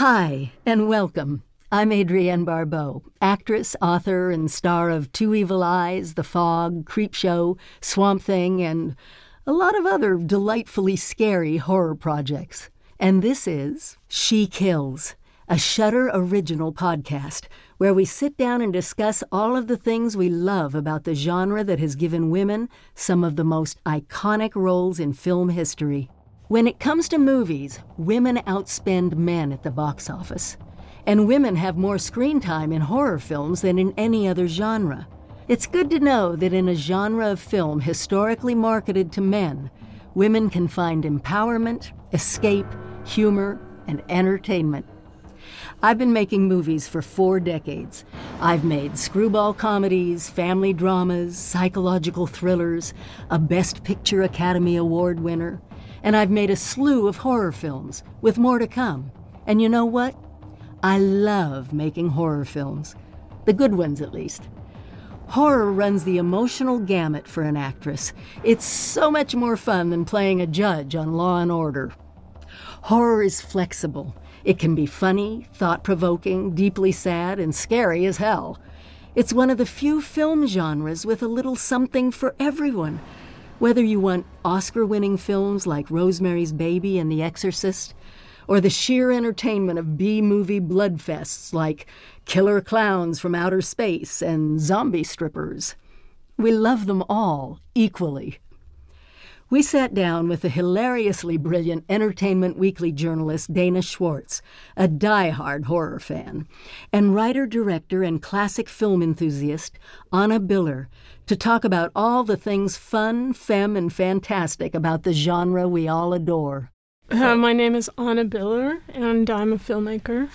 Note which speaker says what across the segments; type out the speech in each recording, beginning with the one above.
Speaker 1: Hi, and welcome. I'm Adrienne Barbeau, actress, author, and star of Two Evil Eyes, The Fog, Creepshow, Swamp Thing, and a lot of other delightfully scary horror projects. And this is She Kills, a Shudder original podcast where we sit down and discuss all of the things we love about the genre that has given women some of the most iconic roles in film history. When it comes to movies, women outspend men at the box office. And women have more screen time in horror films than in any other genre. It's good to know that in a genre of film historically marketed to men, women can find empowerment, escape, humor, and entertainment. I've been making movies for four decades. I've made screwball comedies, family dramas, psychological thrillers, a Best Picture Academy Award winner, and I've made a slew of horror films, with more to come. And you know what? I love making horror films. The good ones, at least. Horror runs the emotional gamut for an actress. It's so much more fun than playing a judge on Law and Order. Horror is flexible. It can be funny, thought provoking, deeply sad, and scary as hell. It's one of the few film genres with a little something for everyone. Whether you want Oscar winning films like Rosemary's Baby and The Exorcist, or the sheer entertainment of B movie bloodfests like Killer Clowns from Outer Space and Zombie Strippers. We love them all equally. We sat down with the hilariously brilliant Entertainment Weekly journalist Dana Schwartz, a die-hard horror fan, and writer, director, and classic film enthusiast Anna Biller to talk about all the things fun, femme, and fantastic about the genre we all adore.
Speaker 2: Uh, my name is Anna Biller, and I'm a filmmaker.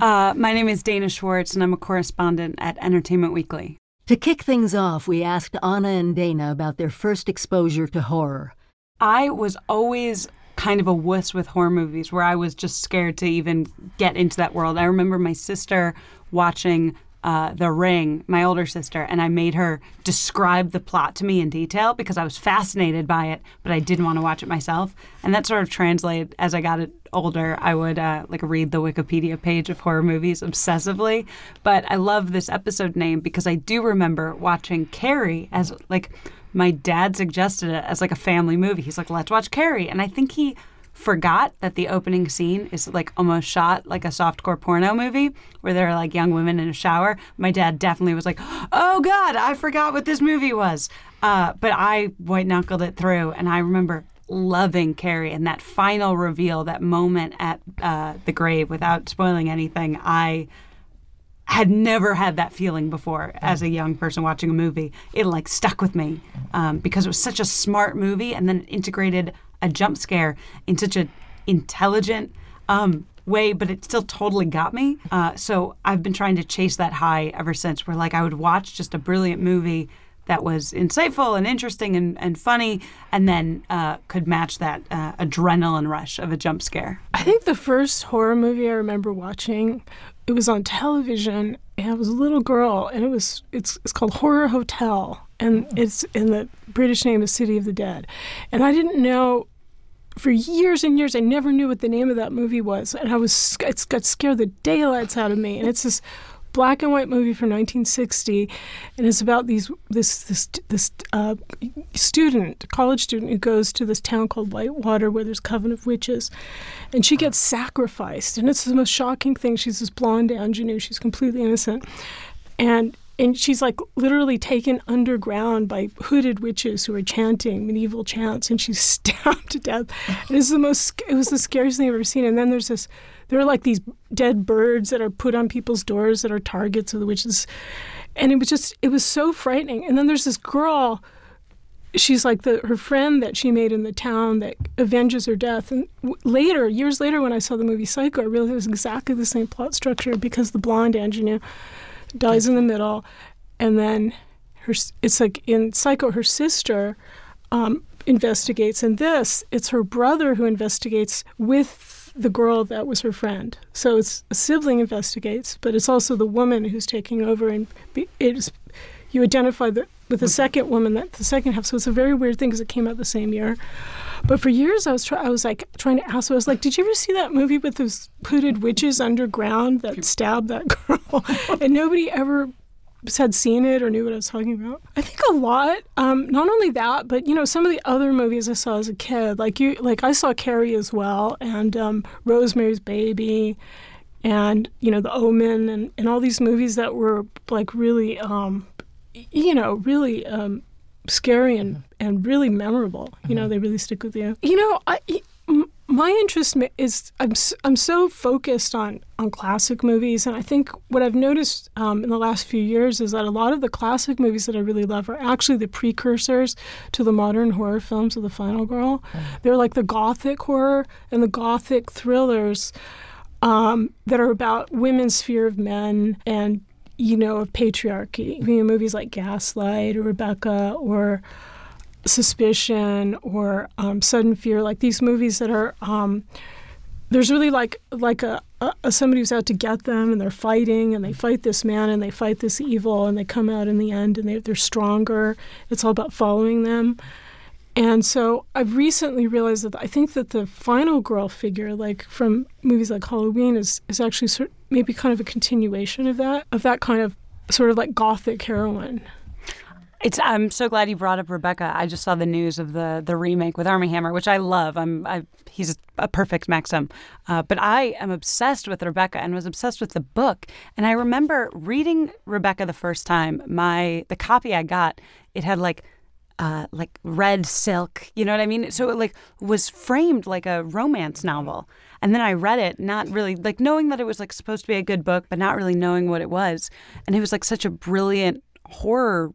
Speaker 3: Uh, my name is Dana Schwartz, and I'm a correspondent at Entertainment Weekly.
Speaker 1: To kick things off, we asked Anna and Dana about their first exposure to horror.
Speaker 3: I was always kind of a wuss with horror movies where I was just scared to even get into that world. I remember my sister watching uh, The Ring, my older sister, and I made her describe the plot to me in detail because I was fascinated by it, but I didn't want to watch it myself. And that sort of translated as I got older. I would uh, like read the Wikipedia page of horror movies obsessively. But I love this episode name because I do remember watching Carrie as like my dad suggested it as like a family movie. He's like, let's watch Carrie. And I think he forgot that the opening scene is like almost shot like a softcore porno movie where there are like young women in a shower. My dad definitely was like, "Oh God, I forgot what this movie was." Uh, but I white knuckled it through, and I remember loving Carrie and that final reveal, that moment at uh, the grave. Without spoiling anything, I had never had that feeling before as a young person watching a movie. It like stuck with me um, because it was such a smart movie, and then integrated a jump scare in such an intelligent um, way, but it still totally got me. Uh, so I've been trying to chase that high ever since. Where like I would watch just a brilliant movie that was insightful and interesting and, and funny, and then uh, could match that uh, adrenaline rush of a jump scare.
Speaker 2: I think the first horror movie I remember watching, it was on television, and I was a little girl, and it was it's it's called Horror Hotel, and it's in the British name is City of the Dead, and I didn't know for years and years, I never knew what the name of that movie was, and I was it got scared the daylights out of me. And it's this black and white movie from 1960, and it's about these this this this uh, student, college student, who goes to this town called Whitewater where there's coven of witches, and she gets sacrificed, and it's the most shocking thing. She's this blonde ingenue. She's completely innocent, and and she's like literally taken underground by hooded witches who are chanting medieval chants, and she's stabbed to death. and It is the most. It was the scariest thing I've ever seen. And then there's this. There are like these dead birds that are put on people's doors that are targets of the witches, and it was just. It was so frightening. And then there's this girl. She's like the her friend that she made in the town that avenges her death. And w- later, years later, when I saw the movie Psycho, I realized it was exactly the same plot structure because the blonde ingenue dies in the middle, and then her it's like in Psycho, her sister um, investigates. In this, it's her brother who investigates with the girl that was her friend. So it's a sibling investigates, but it's also the woman who's taking over, and it's you identify the with the second woman that the second half. So it's a very weird thing because it came out the same year. But for years, I was try- I was like trying to ask. I was like, "Did you ever see that movie with those hooded witches underground that stabbed that girl?" and nobody ever had seen it or knew what I was talking about. I think a lot. Um, not only that, but you know, some of the other movies I saw as a kid, like you, like I saw Carrie as well, and um, Rosemary's Baby, and you know, The Omen, and, and all these movies that were like really, um, you know, really um, scary and, and really memorable. You know, they really stick with you. You know, I, my interest is I'm I'm so focused on on classic movies, and I think what I've noticed um, in the last few years is that a lot of the classic movies that I really love are actually the precursors to the modern horror films of the Final Girl. They're like the gothic horror and the gothic thrillers um, that are about women's fear of men and you know of patriarchy. You know, movies like Gaslight or Rebecca or Suspicion or um, Sudden Fear, like these movies that are. Um, there's really like like a, a, somebody who's out to get them and they're fighting and they fight this man and they fight this evil and they come out in the end and they, they're stronger. It's all about following them. And so I've recently realized that I think that the final girl figure, like from movies like Halloween, is, is actually sort maybe kind of a continuation of that, of that kind of sort of like gothic heroine.
Speaker 3: It's. I'm so glad you brought up Rebecca. I just saw the news of the the remake with Armie Hammer, which I love. I'm. I, he's a perfect Maxim, uh, but I am obsessed with Rebecca and was obsessed with the book. And I remember reading Rebecca the first time. My the copy I got, it had like. Uh, like red silk, you know what I mean? So it like was framed like a romance novel, and then I read it, not really like knowing that it was like supposed to be a good book, but not really knowing what it was. And it was like such a brilliant horror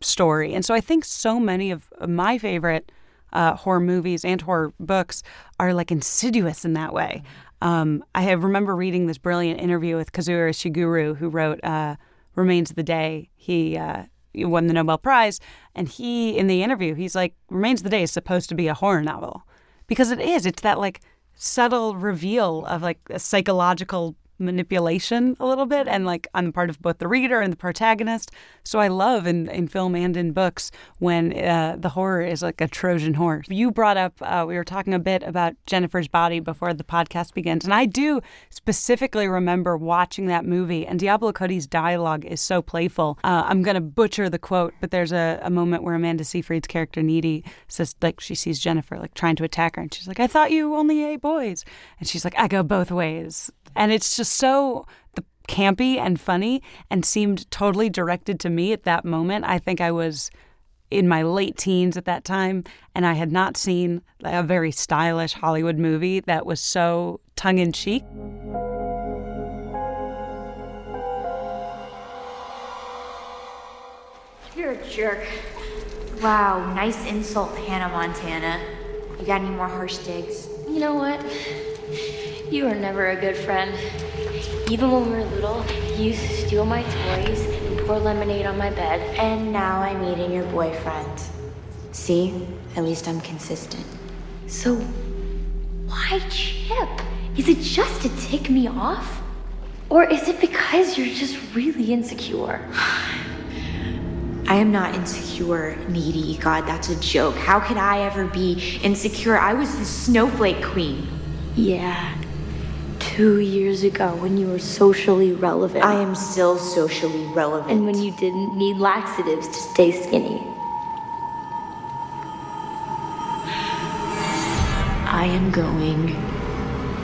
Speaker 3: story. And so I think so many of my favorite uh, horror movies and horror books are like insidious in that way. Um, I have remember reading this brilliant interview with Kazuo Ishiguro, who wrote uh, "Remains of the Day." He uh, won the Nobel Prize, and he in the interview he's like, "Remains of the Day" is supposed to be a horror novel because it is. It's that like subtle reveal of like a psychological manipulation a little bit and like on the part of both the reader and the protagonist. So i love in, in film and in books when uh, the horror is like a trojan horse. You brought up uh, we were talking a bit about jennifer's body before the podcast begins and i do specifically remember watching that movie and diablo cody's dialogue is so playful. Uh, i'm going to butcher the quote but there's a, a moment where amanda seyfried's character needy says like she sees jennifer like trying to attack her and she's like i thought you only ate boys. And she's like i go both ways and it's just so campy and funny and seemed totally directed to me at that moment. I think I was in my late teens at that time, and I had not seen a very stylish Hollywood movie that was so tongue in cheek.
Speaker 4: You're a jerk. Wow, nice insult, Hannah Montana. You got any more harsh digs?
Speaker 5: You know what? You were never a good friend. Even when we were little, you used to steal my toys and pour lemonade on my bed.
Speaker 4: And now I'm eating your boyfriend. See? At least I'm consistent.
Speaker 5: So, why Chip? Is it just to tick me off? Or is it because you're just really insecure?
Speaker 4: I am not insecure, needy. God, that's a joke. How could I ever be insecure? I was the snowflake queen.
Speaker 5: Yeah. Two years ago when you were socially relevant.
Speaker 4: I am still socially relevant.
Speaker 5: and when you didn't need laxatives to stay skinny.
Speaker 4: I am going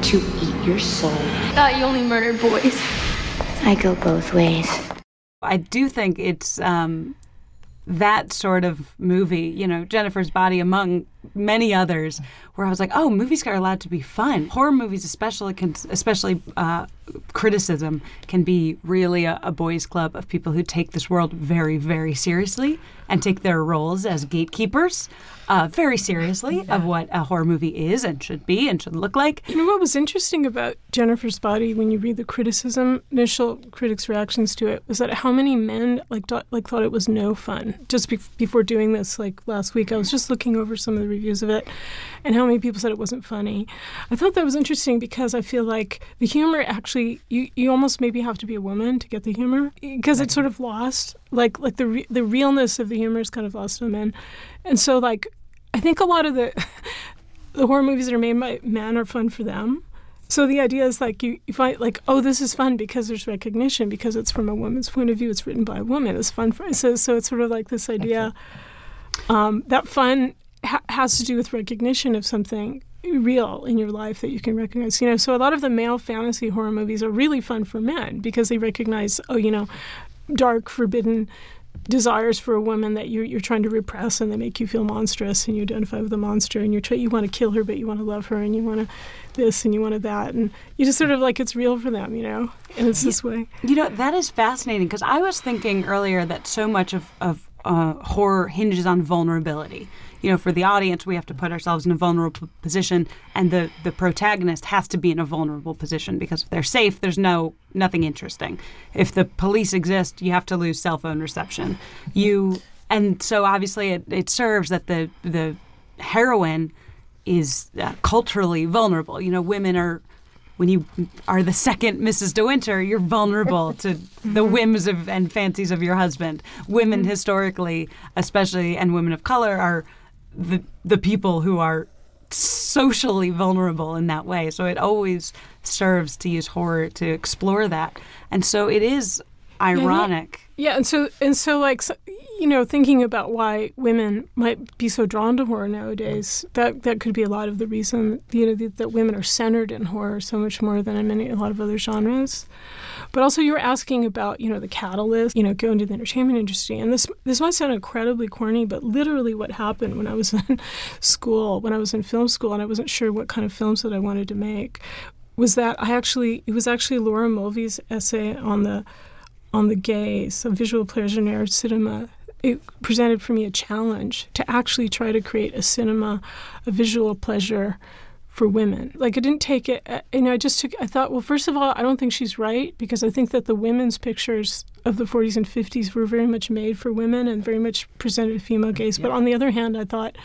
Speaker 4: to eat your soul.
Speaker 5: Thought you only murdered boys.
Speaker 4: I go both ways.
Speaker 3: I do think it's um, that sort of movie, you know, Jennifer's Body among many others, where I was like, oh, movies are allowed to be fun. Horror movies, especially, can, especially uh, criticism, can be really a, a boys' club of people who take this world very, very seriously and take their roles as gatekeepers uh, very seriously of what a horror movie is and should be and should look like.
Speaker 2: You know what was interesting about Jennifer's Body when you read the criticism, initial critics' reactions to it, was that how many men like do- like thought it was no fun. Just be- before doing this, like last week, I was just looking over some of the reviews of it, and how many people said it wasn't funny. I thought that was interesting because I feel like the humor actually you, you almost maybe have to be a woman to get the humor because it's sort of lost. Like like the re- the realness of the humor is kind of lost on men, and so like I think a lot of the the horror movies that are made by men are fun for them. So the idea is like you, you find like oh this is fun because there's recognition because it's from a woman's point of view it's written by a woman it's fun for so so it's sort of like this idea um, that fun ha- has to do with recognition of something real in your life that you can recognize you know? So a lot of the male fantasy horror movies are really fun for men because they recognize oh you know dark forbidden desires for a woman that you're, you're trying to repress and they make you feel monstrous and you identify with the monster and you're try, you want to kill her but you want to love her and you want to this and you want to that and you just sort of like it's real for them you know? And it's this way.
Speaker 3: You know, that is fascinating because I was thinking earlier that so much of, of uh, horror hinges on vulnerability. You know, for the audience, we have to put ourselves in a vulnerable position, and the, the protagonist has to be in a vulnerable position because if they're safe, there's no nothing interesting. If the police exist, you have to lose cell phone reception. You and so obviously it, it serves that the the heroine is uh, culturally vulnerable. You know, women are when you are the second Mrs. De Winter, you're vulnerable to the mm-hmm. whims of and fancies of your husband. Women mm-hmm. historically, especially and women of color, are the the people who are socially vulnerable in that way. So it always serves to use horror to explore that. And so it is ironic.
Speaker 2: Yeah, and so and so like so, you know, thinking about why women might be so drawn to horror nowadays, mm. that that could be a lot of the reason you know that, that women are centered in horror so much more than in many a lot of other genres. But also, you were asking about you know the catalyst, you know, going to the entertainment industry, and this this might sound incredibly corny, but literally what happened when I was in school, when I was in film school, and I wasn't sure what kind of films that I wanted to make, was that I actually it was actually Laura Mulvey's essay on the on the gaze of visual pleasure narrative cinema it presented for me a challenge to actually try to create a cinema a visual pleasure for women. Like I didn't take it, uh, you know, I just took, I thought, well, first of all, I don't think she's right because I think that the women's pictures of the 40s and 50s were very much made for women and very much presented a female gaze. But on the other hand, I thought,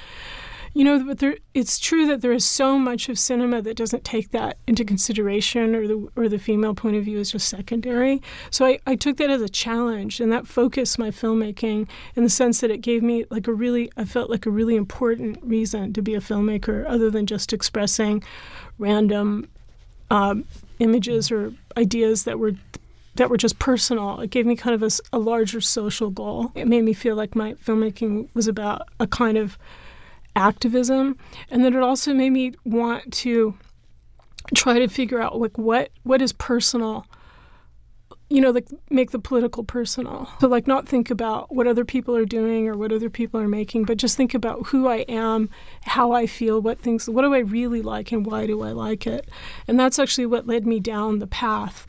Speaker 2: you know, but there, it's true that there is so much of cinema that doesn't take that into consideration, or the or the female point of view is just secondary. So I, I took that as a challenge, and that focused my filmmaking in the sense that it gave me like a really, I felt like a really important reason to be a filmmaker, other than just expressing random um, images or ideas that were that were just personal. It gave me kind of a larger social goal. It made me feel like my filmmaking was about a kind of activism. And then it also made me want to try to figure out like what what is personal you know like make the political personal. So like not think about what other people are doing or what other people are making but just think about who i am how i feel what things what do i really like and why do i like it? And that's actually what led me down the path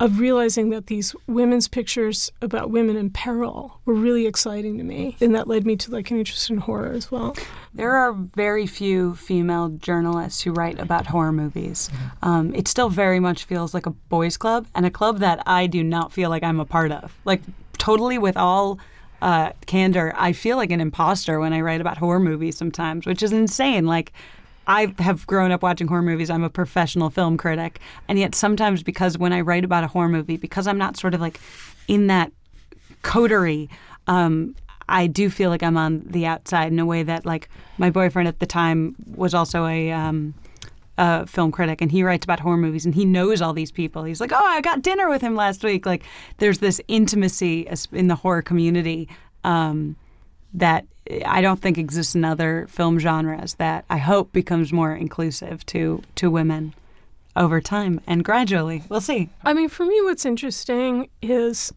Speaker 2: of realizing that these women's pictures about women in peril were really exciting to me and that led me to like an interest in horror as well
Speaker 3: There are very few female journalists who write about horror movies. Um, it still very much feels like a boys' club and a club that I do not feel like I'm a part of. Like, totally with all uh, candor, I feel like an imposter when I write about horror movies sometimes, which is insane. Like, I have grown up watching horror movies. I'm a professional film critic. And yet, sometimes, because when I write about a horror movie, because I'm not sort of like in that coterie, um, I do feel like I'm on the outside in a way that, like, my boyfriend at the time was also a, um, film critic, and he writes about horror movies, and he knows all these people. He's like, "Oh, I got dinner with him last week." Like, there's this intimacy in the horror community um, that I don't think exists in other film genres. That I hope becomes more inclusive to to women over time and gradually. We'll see.
Speaker 2: I mean, for me, what's interesting is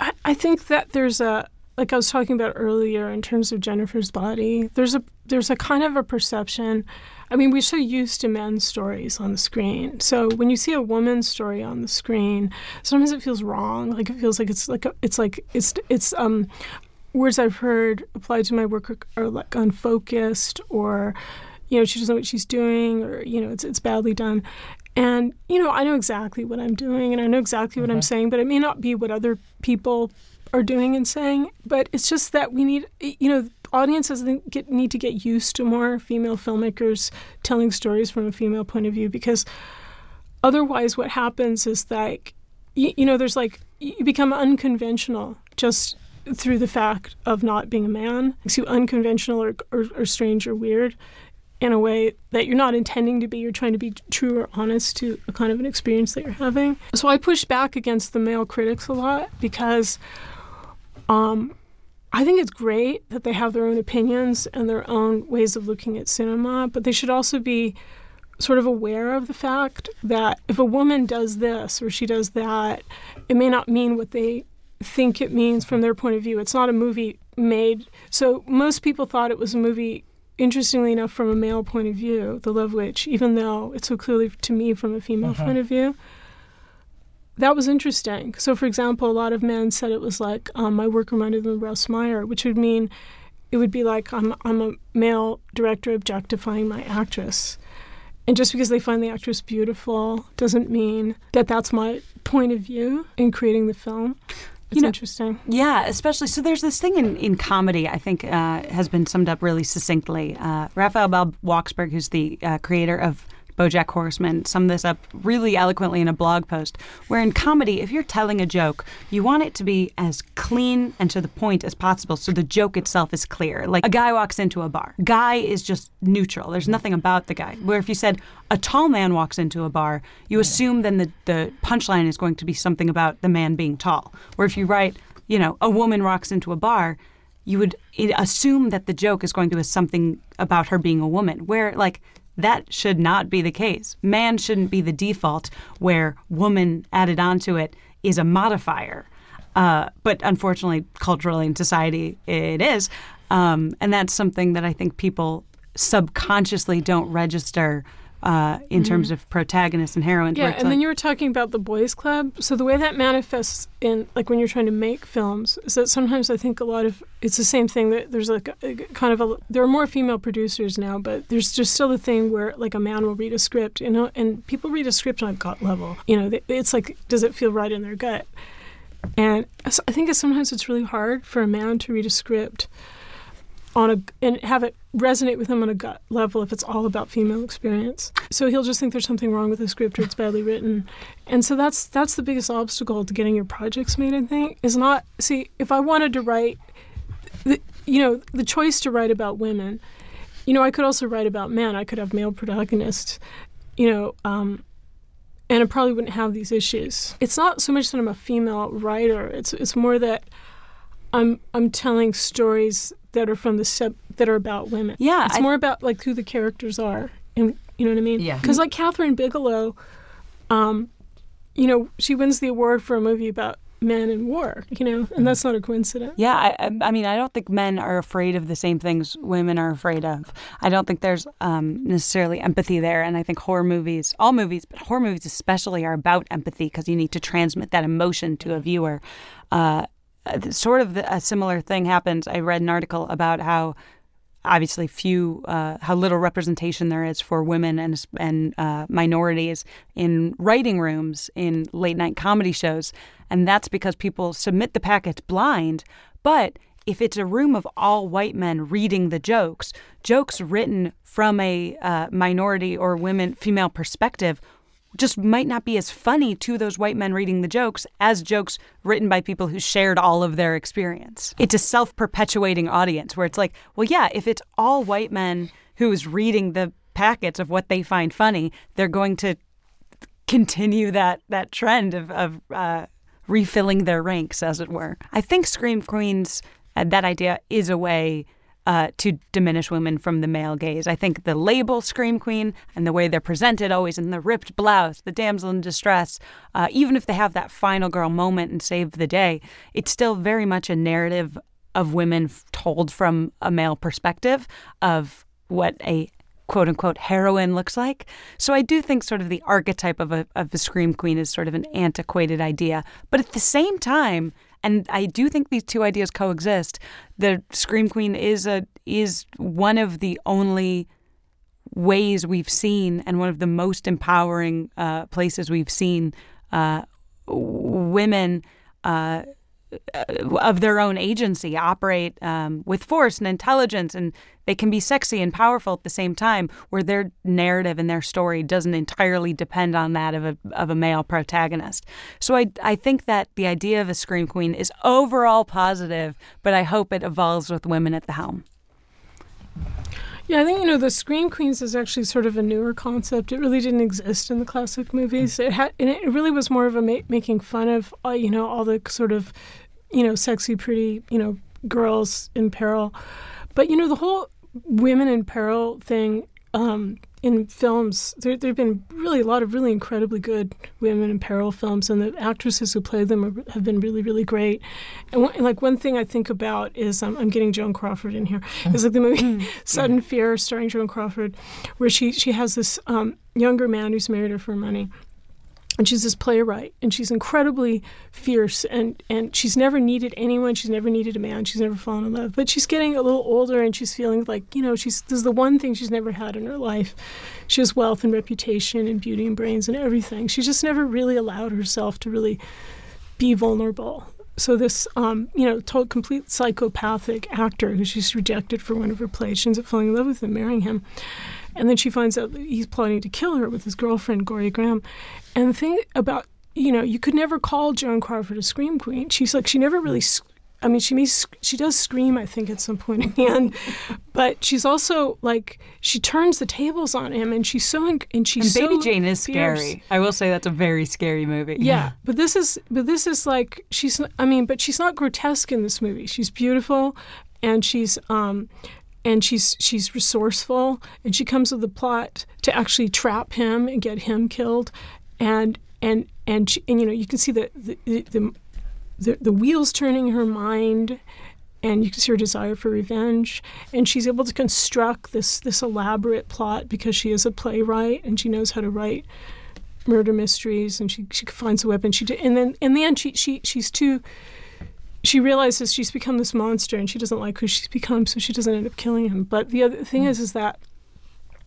Speaker 2: I, I think that there's a like I was talking about earlier in terms of Jennifer's body. There's a there's a kind of a perception. I mean, we're so used to men's stories on the screen. So when you see a woman's story on the screen, sometimes it feels wrong. Like it feels like it's like a, it's like it's it's um words I've heard applied to my work are, like unfocused or you know she doesn't know what she's doing or you know it's it's badly done. And you know I know exactly what I'm doing and I know exactly what I'm uh-huh. saying but it may not be what other people are doing and saying but it's just that we need you know audiences get, need to get used to more female filmmakers telling stories from a female point of view because otherwise, what happens is that you, you know, there's like you become unconventional just through the fact of not being a man. Makes you unconventional or, or, or strange or weird in a way that you're not intending to be. You're trying to be true or honest to a kind of an experience that you're having. So I push back against the male critics a lot because um, I think it's great that they have their own opinions and their own ways of looking at cinema, but they should also be sort of aware of the fact that if a woman does this or she does that, it may not mean what they think it means from their point of view. It's not a movie made. So most people thought it was a movie interestingly enough, from a male point of view, The Love Witch, even though it's so clearly to me from a female uh-huh. point of view, that was interesting. So, for example, a lot of men said it was like um, my work reminded them of Russ Meyer, which would mean it would be like I'm, I'm a male director objectifying my actress. And just because they find the actress beautiful doesn't mean that that's my point of view in creating the film. It's you know, interesting.
Speaker 3: Yeah, especially so. There's this thing in, in comedy. I think uh, has been summed up really succinctly. Uh, Raphael Bob-Waksberg, who's the uh, creator of BoJack Horseman summed this up really eloquently in a blog post. Where in comedy, if you're telling a joke, you want it to be as clean and to the point as possible, so the joke itself is clear. Like a guy walks into a bar, guy is just neutral. There's nothing about the guy. Where if you said a tall man walks into a bar, you assume then the the punchline is going to be something about the man being tall. Where if you write, you know, a woman walks into a bar, you would assume that the joke is going to be something about her being a woman. Where like that should not be the case. Man shouldn't be the default where woman added onto it is a modifier. Uh, but unfortunately, culturally in society, it is. Um, and that's something that I think people subconsciously don't register uh, in mm-hmm. terms of protagonists and heroines.
Speaker 2: Yeah, and like, then you were talking about the boys' club. So the way that manifests in, like, when you're trying to make films, is that sometimes I think a lot of it's the same thing. That there's like a, a kind of a there are more female producers now, but there's just still the thing where like a man will read a script, you know, and people read a script on a gut level. You know, it's like does it feel right in their gut? And I think sometimes it's really hard for a man to read a script on a and have it resonate with him on a gut level if it's all about female experience. So he'll just think there's something wrong with the script or it's badly written. And so that's that's the biggest obstacle to getting your projects made, I think, is not see, if I wanted to write the, you know, the choice to write about women, you know, I could also write about men. I could have male protagonists, you know, um, and I probably wouldn't have these issues. It's not so much that I'm a female writer. It's it's more that I'm I'm telling stories that are from the sub that are about women.
Speaker 3: Yeah,
Speaker 2: it's I, more about like who the characters are, and you know what I mean.
Speaker 3: Yeah,
Speaker 2: because like Kathryn Bigelow, um, you know, she wins the award for a movie about men and war, you know, and that's not a coincidence.
Speaker 3: Yeah, I, I mean, I don't think men are afraid of the same things women are afraid of. I don't think there's um, necessarily empathy there, and I think horror movies, all movies, but horror movies especially, are about empathy because you need to transmit that emotion to a viewer. Uh, sort of a similar thing happens. I read an article about how obviously few uh, how little representation there is for women and and uh, minorities in writing rooms in late night comedy shows, and that's because people submit the packets blind, but if it's a room of all white men reading the jokes, jokes written from a uh, minority or women female perspective just might not be as funny to those white men reading the jokes as jokes written by people who shared all of their experience. It's a self perpetuating audience where it's like, well, yeah, if it's all white men who's reading the packets of what they find funny, they're going to continue that, that trend of, of uh, refilling their ranks, as it were. I think Scream Queens, uh, that idea is a way uh, to diminish women from the male gaze. I think the label Scream Queen and the way they're presented, always in the ripped blouse, the damsel in distress, uh, even if they have that final girl moment and save the day, it's still very much a narrative of women told from a male perspective of what a quote unquote heroine looks like. So I do think sort of the archetype of a of a scream queen is sort of an antiquated idea. But at the same time, and I do think these two ideas coexist. The Scream Queen is a is one of the only ways we've seen, and one of the most empowering uh, places we've seen uh, women uh, of their own agency, operate um, with force and intelligence, and they can be sexy and powerful at the same time, where their narrative and their story doesn't entirely depend on that of a of a male protagonist. So I I think that the idea of a scream queen is overall positive, but I hope it evolves with women at the helm.
Speaker 2: Yeah, I think you know the scream queens is actually sort of a newer concept. It really didn't exist in the classic movies. It had, and it really was more of a ma- making fun of, uh, you know, all the sort of, you know, sexy, pretty, you know, girls in peril. But you know, the whole women in peril thing um, in films, there there have been really a lot of really incredibly good women in peril films, and the actresses who play them are, have been really, really great. And one, like one thing I think about is um, I'm getting Joan Crawford in here. It's like the movie Sudden Fear, starring Joan Crawford, where she she has this um, younger man who's married her for money, and she's this playwright and she's incredibly fierce and and she's never needed anyone she's never needed a man she's never fallen in love but she's getting a little older and she's feeling like you know she's this is the one thing she's never had in her life. She has wealth and reputation and beauty and brains and everything. She's just never really allowed herself to really be vulnerable. So this um, you know total complete psychopathic actor who she's rejected for one of her plays she ends up falling in love with him marrying him and then she finds out that he's plotting to kill her with his girlfriend, Gloria Grahame. And the thing about, you know, you could never call Joan Crawford a scream queen. She's like, she never really, I mean, she may, she does scream, I think, at some point in the end, but she's also like, she turns the tables on him and she's so, and she's
Speaker 3: And Baby
Speaker 2: so
Speaker 3: Jane is
Speaker 2: fierce.
Speaker 3: scary. I will say that's a very scary movie.
Speaker 2: Yeah, but this is but this is like she's I mean, but she's not grotesque in this movie. She's beautiful and she's um and she's she's resourceful and she comes with a plot to actually trap him and get him killed. And and and she, and you know, you can see the the, the the the wheels turning in her mind and you can see her desire for revenge. And she's able to construct this this elaborate plot because she is a playwright and she knows how to write murder mysteries and she she finds a weapon. She and then in the end she she she's too she realizes she's become this monster and she doesn't like who she's become so she doesn't end up killing him. But the other thing is is that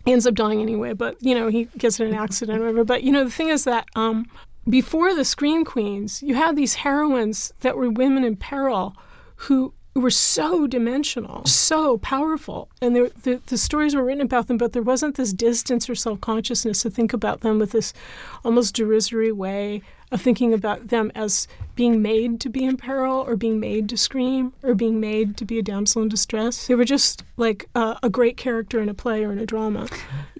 Speaker 2: he ends up dying anyway but you know he gets in an accident or whatever. But you know the thing is that um before the scream queens you had these heroines that were women in peril who were so dimensional, so powerful, and there, the the stories were written about them, but there wasn't this distance or self consciousness to think about them with this almost derisory way of thinking about them as being made to be in peril, or being made to scream, or being made to be a damsel in distress. They were just like uh, a great character in a play or in a drama.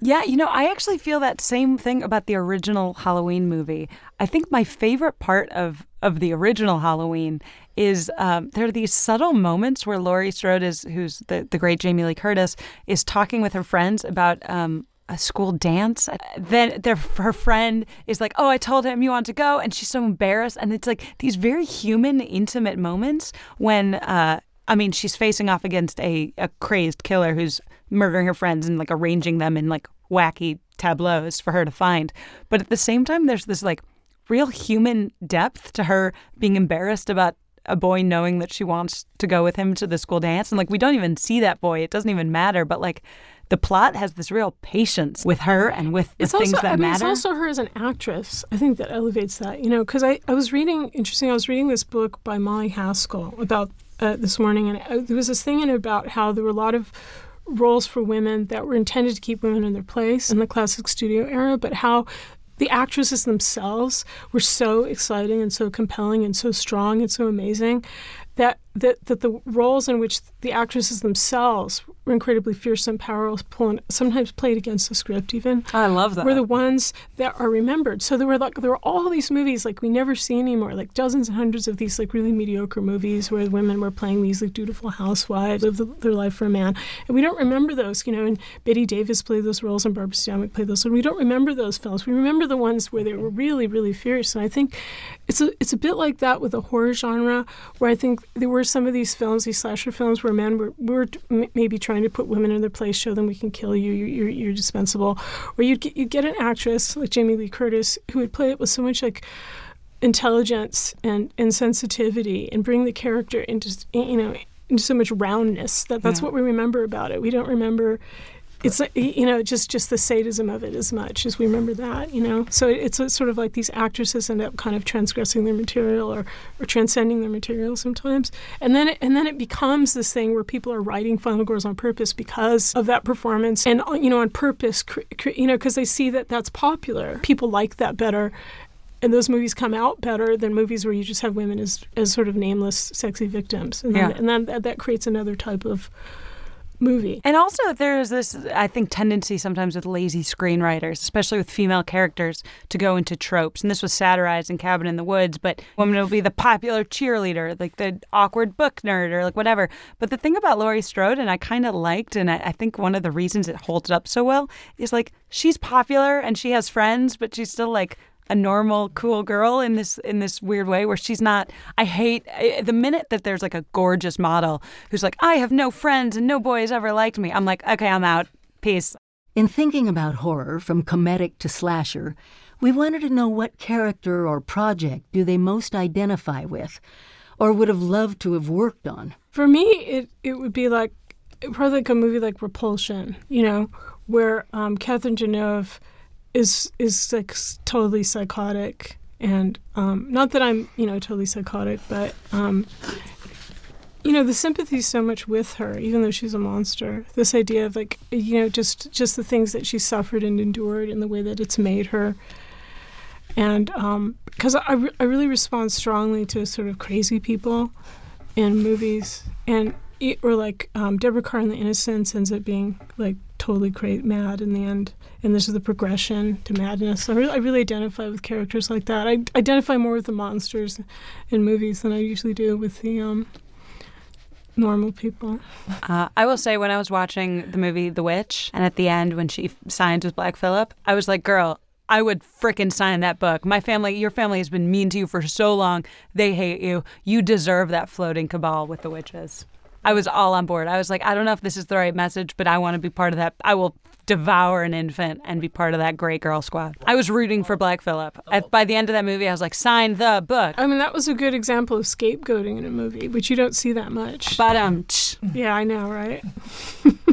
Speaker 3: Yeah, you know, I actually feel that same thing about the original Halloween movie. I think my favorite part of of the original Halloween is um, there are these subtle moments where Laurie Strode is, who's the the great Jamie Lee Curtis, is talking with her friends about. Um, a school dance. Then their her friend is like, "Oh, I told him you want to go," and she's so embarrassed. And it's like these very human, intimate moments when, uh, I mean, she's facing off against a, a crazed killer who's murdering her friends and like arranging them in like wacky tableaus for her to find. But at the same time, there's this like real human depth to her being embarrassed about a boy knowing that she wants to go with him to the school dance. And like, we don't even see that boy. It doesn't even matter. But like, the plot has this real patience with her and with the
Speaker 2: it's
Speaker 3: things
Speaker 2: also,
Speaker 3: that
Speaker 2: I mean,
Speaker 3: matter.
Speaker 2: It's also her as an actress. I think that elevates that, you know, because I, I was reading, interesting, I was reading this book by Molly Haskell about uh, this morning, and uh, there was this thing in it about how there were a lot of roles for women that were intended to keep women in their place in the classic studio era, but how the actresses themselves were so exciting and so compelling and so strong and so amazing that that, that the roles in which the actresses themselves were incredibly fierce and powerful and sometimes played against the script even
Speaker 3: I love that.
Speaker 2: were the ones that are remembered. So there were like there were all these movies like we never see anymore, like dozens and hundreds of these like really mediocre movies where women were playing these like dutiful housewives, live the, their life for a man, and we don't remember those. You know, and Bette Davis played those roles, and Barbara Stanwyck played those. And we don't remember those films. We remember the ones where they were really really fierce. And I think it's a it's a bit like that with the horror genre, where I think there were some of these films, these slasher films, where men were were maybe trying to put women in their place, show them we can kill you, you're, you're, you're dispensable. Or you'd get, you'd get an actress like Jamie Lee Curtis who would play it with so much like intelligence and, and sensitivity and bring the character into you know into so much roundness that that's
Speaker 3: Yeah.
Speaker 2: what we remember about it. We don't remember it's you know just just the sadism of it as much as we remember that you know? So it's sort of like these actresses end up kind of transgressing their material or, or transcending their material sometimes. And then it, and then it becomes this thing where people are writing final girls on purpose because of that performance and you know on purpose you know because they see that that's popular. People like that better. And those movies come out better than movies where you just have women as as sort of nameless sexy victims. And then,
Speaker 3: Yeah.
Speaker 2: and then that, that creates another type of movie
Speaker 3: And also, there's this, I think, tendency sometimes with lazy screenwriters, especially with female characters, to go into tropes. And this was satirized in Cabin in the Woods, but woman will be the popular cheerleader, like the awkward book nerd, or like whatever. But the thing about Laurie Strode, and I kind of liked, and I, I think one of the reasons it holds up so well, is like she's popular and she has friends, but she's still like a normal cool girl in this in this weird way where she's not i hate I, the minute that there's like a gorgeous model who's like i have no friends and no boys ever liked me i'm like okay i'm out peace
Speaker 1: In thinking about horror from comedic to slasher, we wanted to know what character or project do they most identify with, or would have loved to have worked on.
Speaker 2: For me, it it would be like probably like a movie like Repulsion, you know, where um, Catherine Deneuve is is like totally psychotic, and um, not that I'm you know totally psychotic, but um, you know the sympathy's so much with her, even though she's a monster. This idea of like you know just just the things that she suffered and endured, and the way that it's made her. And because I, re- I really respond strongly to sort of crazy people in movies, and or like um, Deborah Kerr in The Innocents ends up being like totally cra- mad in the end, and this is the progression to madness. I really, I really identify with characters like that. I identify more with the monsters in movies than I usually do with the um, normal people.
Speaker 3: uh, i will say when i was watching the movie the witch and at the end when she signs with black phillip i was like girl I would frickin' sign that book. My family, your family has been mean to you for so long. They hate you. You deserve that floating cabal with the witches. I was all on board. I was like, I don't know if this is the right message, but I want to be part of that. I will devour an infant and be part of that great girl squad. I was rooting for Black Phillip. At, by the end of that movie, I was like, sign the book.
Speaker 2: I mean, that was a good example of scapegoating in a movie, which you don't see that much.
Speaker 3: But um,
Speaker 2: yeah, I know, right?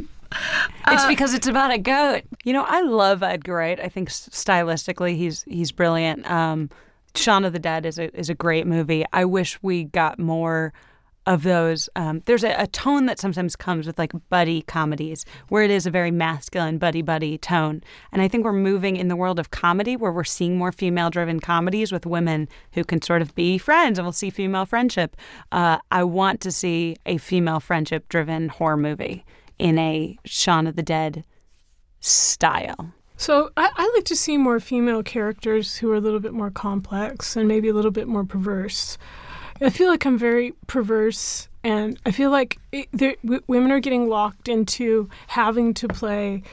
Speaker 3: it's because it's about a goat. You know, I love Edgar Wright. I think stylistically, he's he's brilliant. Um, Shaun of the Dead is a is a great movie. I wish we got more of those. Um, there's a, a tone that sometimes comes with like buddy comedies, where it is a very masculine buddy buddy tone. And I think we're moving in the world of comedy, where we're seeing more female driven comedies with women who can sort of be friends, and we'll see female friendship. Uh, I want to see a female friendship driven horror movie in a Shaun of the Dead style.
Speaker 2: So I, I like to see more female characters who are a little bit more complex and maybe a little bit more perverse. I feel like I'm very perverse, and I feel like it, w- women are getting locked into having to play,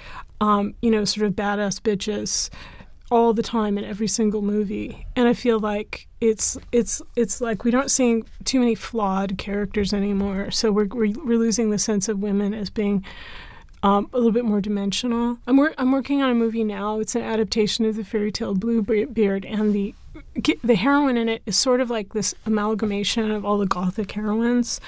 Speaker 2: um, you know, sort of badass bitches all the time in every single movie. And I feel like it's it's it's like we don't see too many flawed characters anymore. So we're we're, we're losing the sense of women as being um, a little bit more dimensional. I'm wor- I'm working on a movie now. It's an adaptation of the fairy tale Bluebeard, and the the heroine in it is sort of like this amalgamation of all the gothic heroines,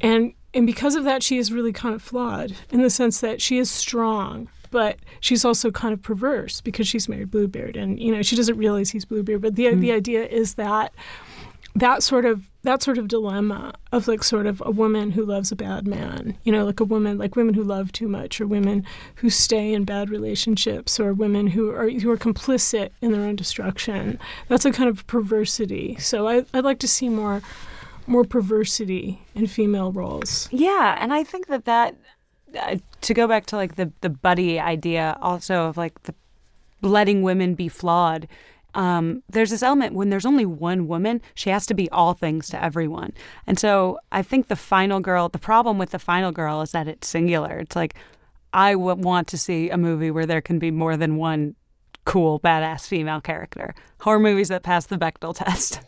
Speaker 2: and and because of that, she is really kind of flawed in the sense that she is strong. But she's also kind of perverse because she's married Bluebeard, and you know she doesn't realize he's Bluebeard. But the the hmm. idea is that that sort of that sort of dilemma of like sort of a woman who loves a bad man you know like a woman like women who love too much or women who stay in bad relationships or women who are who are complicit in their own destruction that's a kind of perversity so I, i'd like to see more more perversity in female roles
Speaker 3: Yeah, and I think that that uh, to go back to like the the buddy idea also of like the letting women be flawed. Um, there's this element when there's only one woman, she has to be all things to everyone. And so I think the final girl, the problem with the final girl is that it's singular. It's like I w- want to see a movie where there can be more than one cool, badass female character. Horror movies that pass the Bechdel test.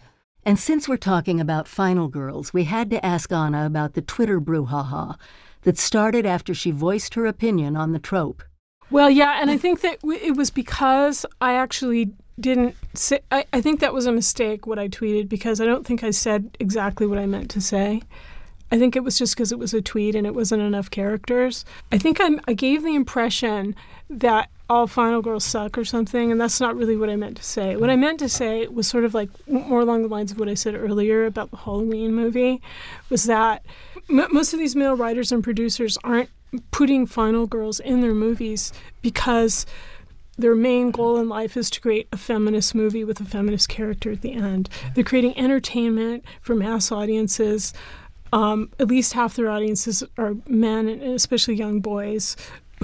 Speaker 1: And since we're talking about Final Girls, we had to ask Anna about the Twitter brouhaha that started after she voiced her opinion on the trope.
Speaker 2: Well, yeah, and I think that it was because I actually didn't say. I, I think that was a mistake what I tweeted because I don't think I said exactly what I meant to say. I think it was just because it was a tweet and it wasn't enough characters. I think I'm, I gave the impression that all final girls suck or something, and that's not really what I meant to say. What I meant to say was sort of like more along the lines of what I said earlier about the Halloween movie, was that m- most of these male writers and producers aren't putting final girls in their movies because their main goal in life is to create a feminist movie with a feminist character at the end. They're creating entertainment for mass audiences. Um, at least half their audiences are men, and especially young boys,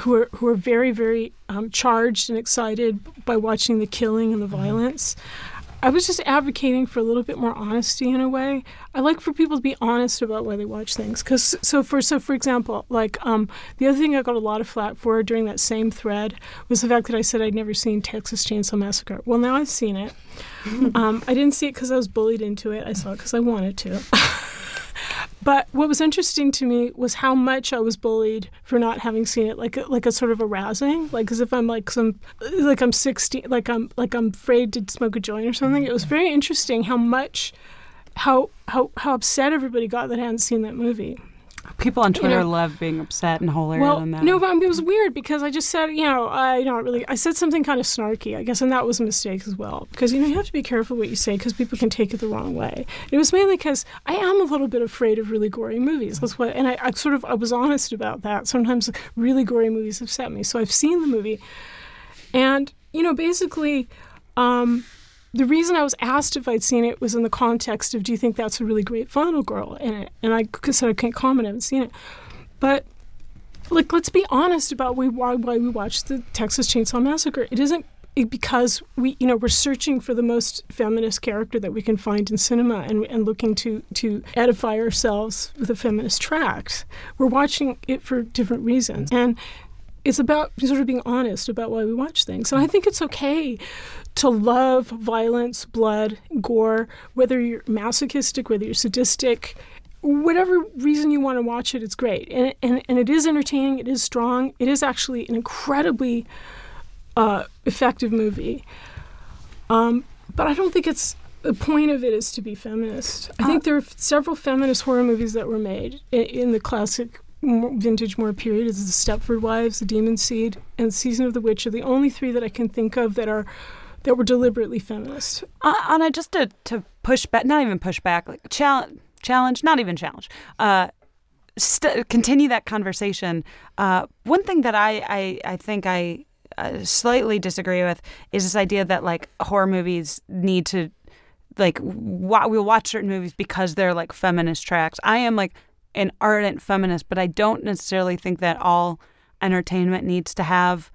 Speaker 2: who are who are very very um, charged and excited by watching the killing and the violence. I was just advocating for a little bit more honesty in a way. I like for people to be honest about why they watch things. Because so for so for example, like um, the other thing I got a lot of flack for during that same thread was the fact that I said I'd never seen Texas Chainsaw Massacre. Well, now I've seen it. um, I didn't see it because I was bullied into it. I saw it because I wanted to. But what was interesting to me was how much I was bullied for not having seen it, like like a sort of arousing, like as if I'm like some, like I'm 16, like I'm like I'm afraid to smoke a joint or something. It was very interesting how much, how how how upset everybody got that I hadn't seen that movie.
Speaker 3: People on Twitter
Speaker 2: know-
Speaker 3: love being upset and holier
Speaker 2: Well,
Speaker 3: than that.
Speaker 2: no, but it was weird because I just said, you know, I don't really, I said something kind of snarky, I guess, and that was a mistake as well. Because, you know, you have to be careful what you say because people can take it the wrong way. It was mainly because I am a little bit afraid of really gory movies. That's what, and I, I sort of, I was honest about that. Sometimes really gory movies upset me. So I've seen the movie. And, you know, basically, um, the reason I was asked if I'd seen it was in the context of, do you think that's a really great Final Girl it? And I said I can't comment, I haven't seen it. But like, let's be honest about why why we watched the Texas Chainsaw Massacre. It isn't because we you know we're searching for the most feminist character that we can find in cinema and, and looking to to edify ourselves with a feminist tract. We're watching it for different reasons and. It's about sort of being honest about why we watch things. And I think it's okay to love violence, blood, gore, whether you're masochistic, whether you're sadistic, whatever reason you want to watch it, it's great. And, and, and it is entertaining, it is strong, it is actually an incredibly uh, effective movie. Um, but I don't think it's the point of it is to be feminist. I think there are several feminist horror movies that were made in, in the classic vintage more period. Is the Stepford Wives, The Demon Seed, and Season of the Witch are the only three that I can think of that are that were deliberately feminist.
Speaker 3: Uh, Anna, just to, to push back, not even push back, like challenge, challenge, not even challenge. Uh, st- continue that conversation. Uh, one thing that I, I, I think I uh, slightly disagree with is this idea that like horror movies need to like we'll watch certain movies because they're like feminist tracts. I am like an ardent feminist, but I don't necessarily think that all entertainment needs to have.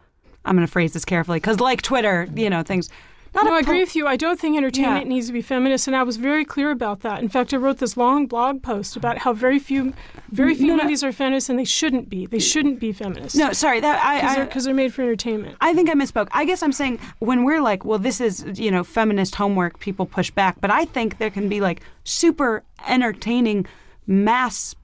Speaker 3: I'm going to phrase this carefully because, like Twitter, you know, things. Not
Speaker 2: No, I
Speaker 3: po-
Speaker 2: agree with you. I don't think entertainment
Speaker 3: Yeah.
Speaker 2: needs to be feminist, and I was very clear about that. In fact, I wrote this long blog post about how very few, very few
Speaker 3: No, no.
Speaker 2: movies are feminist, and they shouldn't be. They shouldn't be feminist.
Speaker 3: No, sorry. That I,
Speaker 2: because they're, they're made for entertainment.
Speaker 3: I think I misspoke. I guess I'm saying when we're like, well, this is, you know, feminist homework, people push back. But I think there can be like super entertaining mass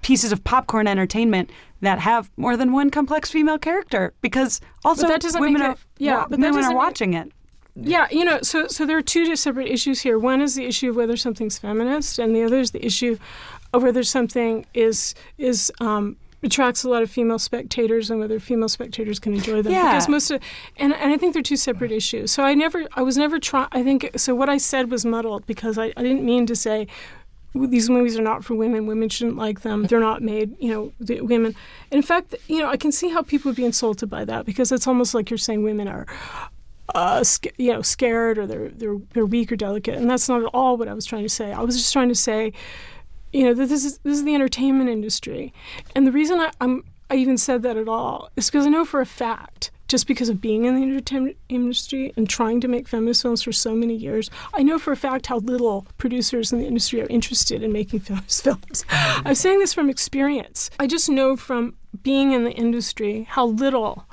Speaker 3: pieces of popcorn entertainment that have more than one complex female character because also
Speaker 2: that
Speaker 3: women are
Speaker 2: it- yeah,
Speaker 3: wa- women are watching it.
Speaker 2: Yeah, you know, so so there are two separate issues here. One is the issue of whether something's feminist, and the other is the issue of whether something is is um, attracts a lot of female spectators and whether female spectators can enjoy them.
Speaker 3: Yeah.
Speaker 2: Because most of and, and I think they're two separate issues. So I never I was never try I think so what I said was muddled because I, I didn't mean to say "Well, these movies are not for women. Women shouldn't like them. They're not made, you know, the women. In fact, you know, I can see how people would be insulted by that because it's almost like you're saying women are uh, sc- you know, scared or they're they're they're weak or delicate, and that's not at all what I was trying to say. I was just trying to say, you know, that this is this is the entertainment industry, and the reason I, I'm I even said that at all is because I know for a fact, just because of being in the entertainment industry and trying to make feminist films for so many years, I know for a fact how little producers in the industry are interested in making feminist films. Mm-hmm. I'm saying this from experience. I just know from being in the industry how little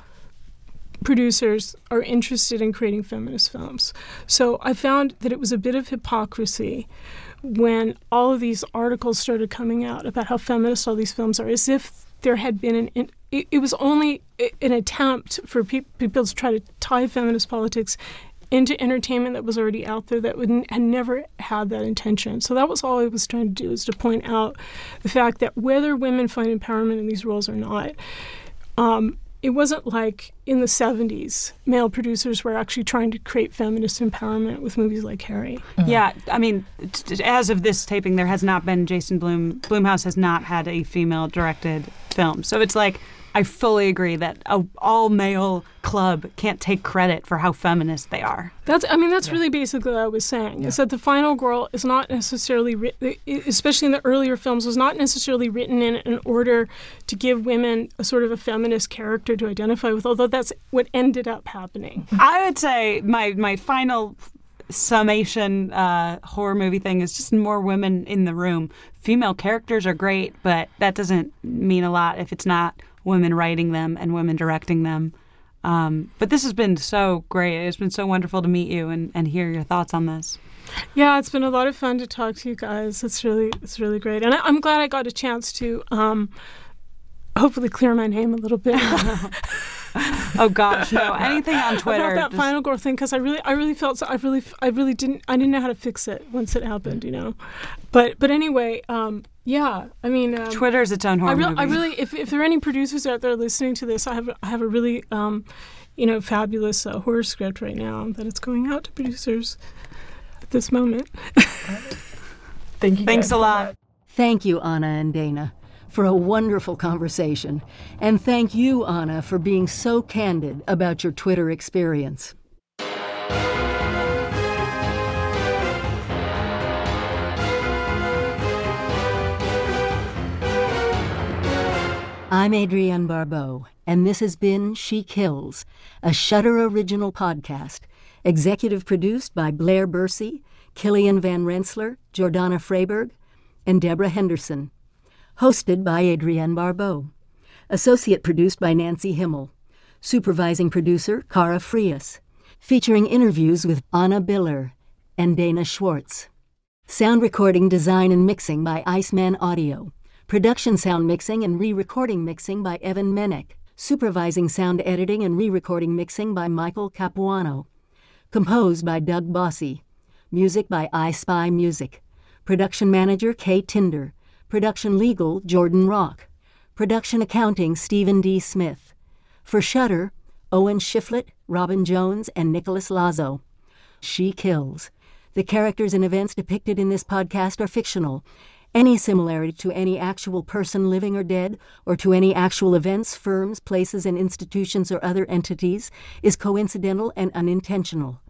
Speaker 2: producers are interested in creating feminist films. So I found that it was a bit of hypocrisy when all of these articles started coming out about how feminist all these films are, as if there had been an. An it, it was only an attempt for peop people to try to tie feminist politics into entertainment that was already out there that would, had never had that intention. So that was all I was trying to do is to point out the fact that whether women find empowerment in these roles or not, um, it wasn't like in the 70s male producers were actually trying to create feminist empowerment with movies like Carrie.
Speaker 3: Yeah, I mean, t- as of this taping, there has not been Jason Blum. Blumhouse has not had a female directed film, so it's like I fully agree that a all male club can't take credit for how feminist they are.
Speaker 2: That's I mean that's really basically what I was saying. Is that the final girl is not necessarily written, especially in the earlier films, was not necessarily written in in order to give women a sort of a feminist character to identify with. Although that's what ended up happening.
Speaker 3: I would say my my final summation uh, horror movie thing is just more women in the room. Female characters are great, but that doesn't mean a lot if it's not women writing them and women directing them. Um, but this has been so great. It's been so wonderful to meet you and, and hear your thoughts on this.
Speaker 2: Yeah, it's been a lot of fun to talk to you guys. It's really it's really great, and I, am glad I got a chance to um, hopefully clear my name a little bit.
Speaker 3: oh gosh, no! Anything on Twitter
Speaker 2: about that just... final girl thing because I really, I really felt so. I really, I really didn't. I didn't know how to fix it once it happened, you know. But, but anyway, um, yeah. I mean, um,
Speaker 3: is its own horror
Speaker 2: I, re-
Speaker 3: movie.
Speaker 2: I really, if, if there are any producers out there listening to this, I have, I have a really, um, you know, fabulous uh, horror script right now that it's going out to producers at this moment.
Speaker 3: Thank you. Thanks a lot.
Speaker 1: Thank you, Anna and Dana for a wonderful conversation. And thank you, Anna, for being so candid about your Twitter experience. I'm Adrienne Barbeau, and this has been She Kills, a Shudder original podcast, executive produced by Blair Bursey, Killian Van Rensselaer, Jordana Freiberg, and Deborah Henderson hosted by Adrienne Barbeau. Associate produced by Nancy Himmel. Supervising producer Cara Frias. Featuring interviews with Anna Biller and Dana Schwartz. Sound recording, design, and mixing by Iceman Audio. Production sound mixing and re recording mixing by Evan Menek. Supervising sound editing and re recording mixing by Michael Capuano. Composed by Doug Bossy. Music by I Spy Music. Production manager Kay Tinder. Production Legal, Jordan Rock. Production Accounting, Stephen D. Smith. For Shudder, Owen Shiflett, Robin Jones, and Nicholas Lazo. She Kills. The characters and events depicted in this podcast are fictional. Any similarity to any actual person living or dead, or to any actual events, firms, places, and institutions or other entities, is coincidental and unintentional.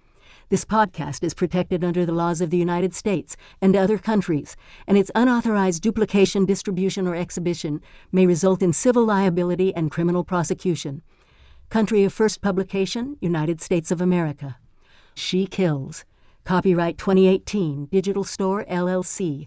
Speaker 1: This podcast is protected under the laws of the United States and other countries, and its unauthorized duplication, distribution, or exhibition may result in civil liability and criminal prosecution. Country of first publication, United States of America. She Kills. Copyright 2018, Digital Store LLC.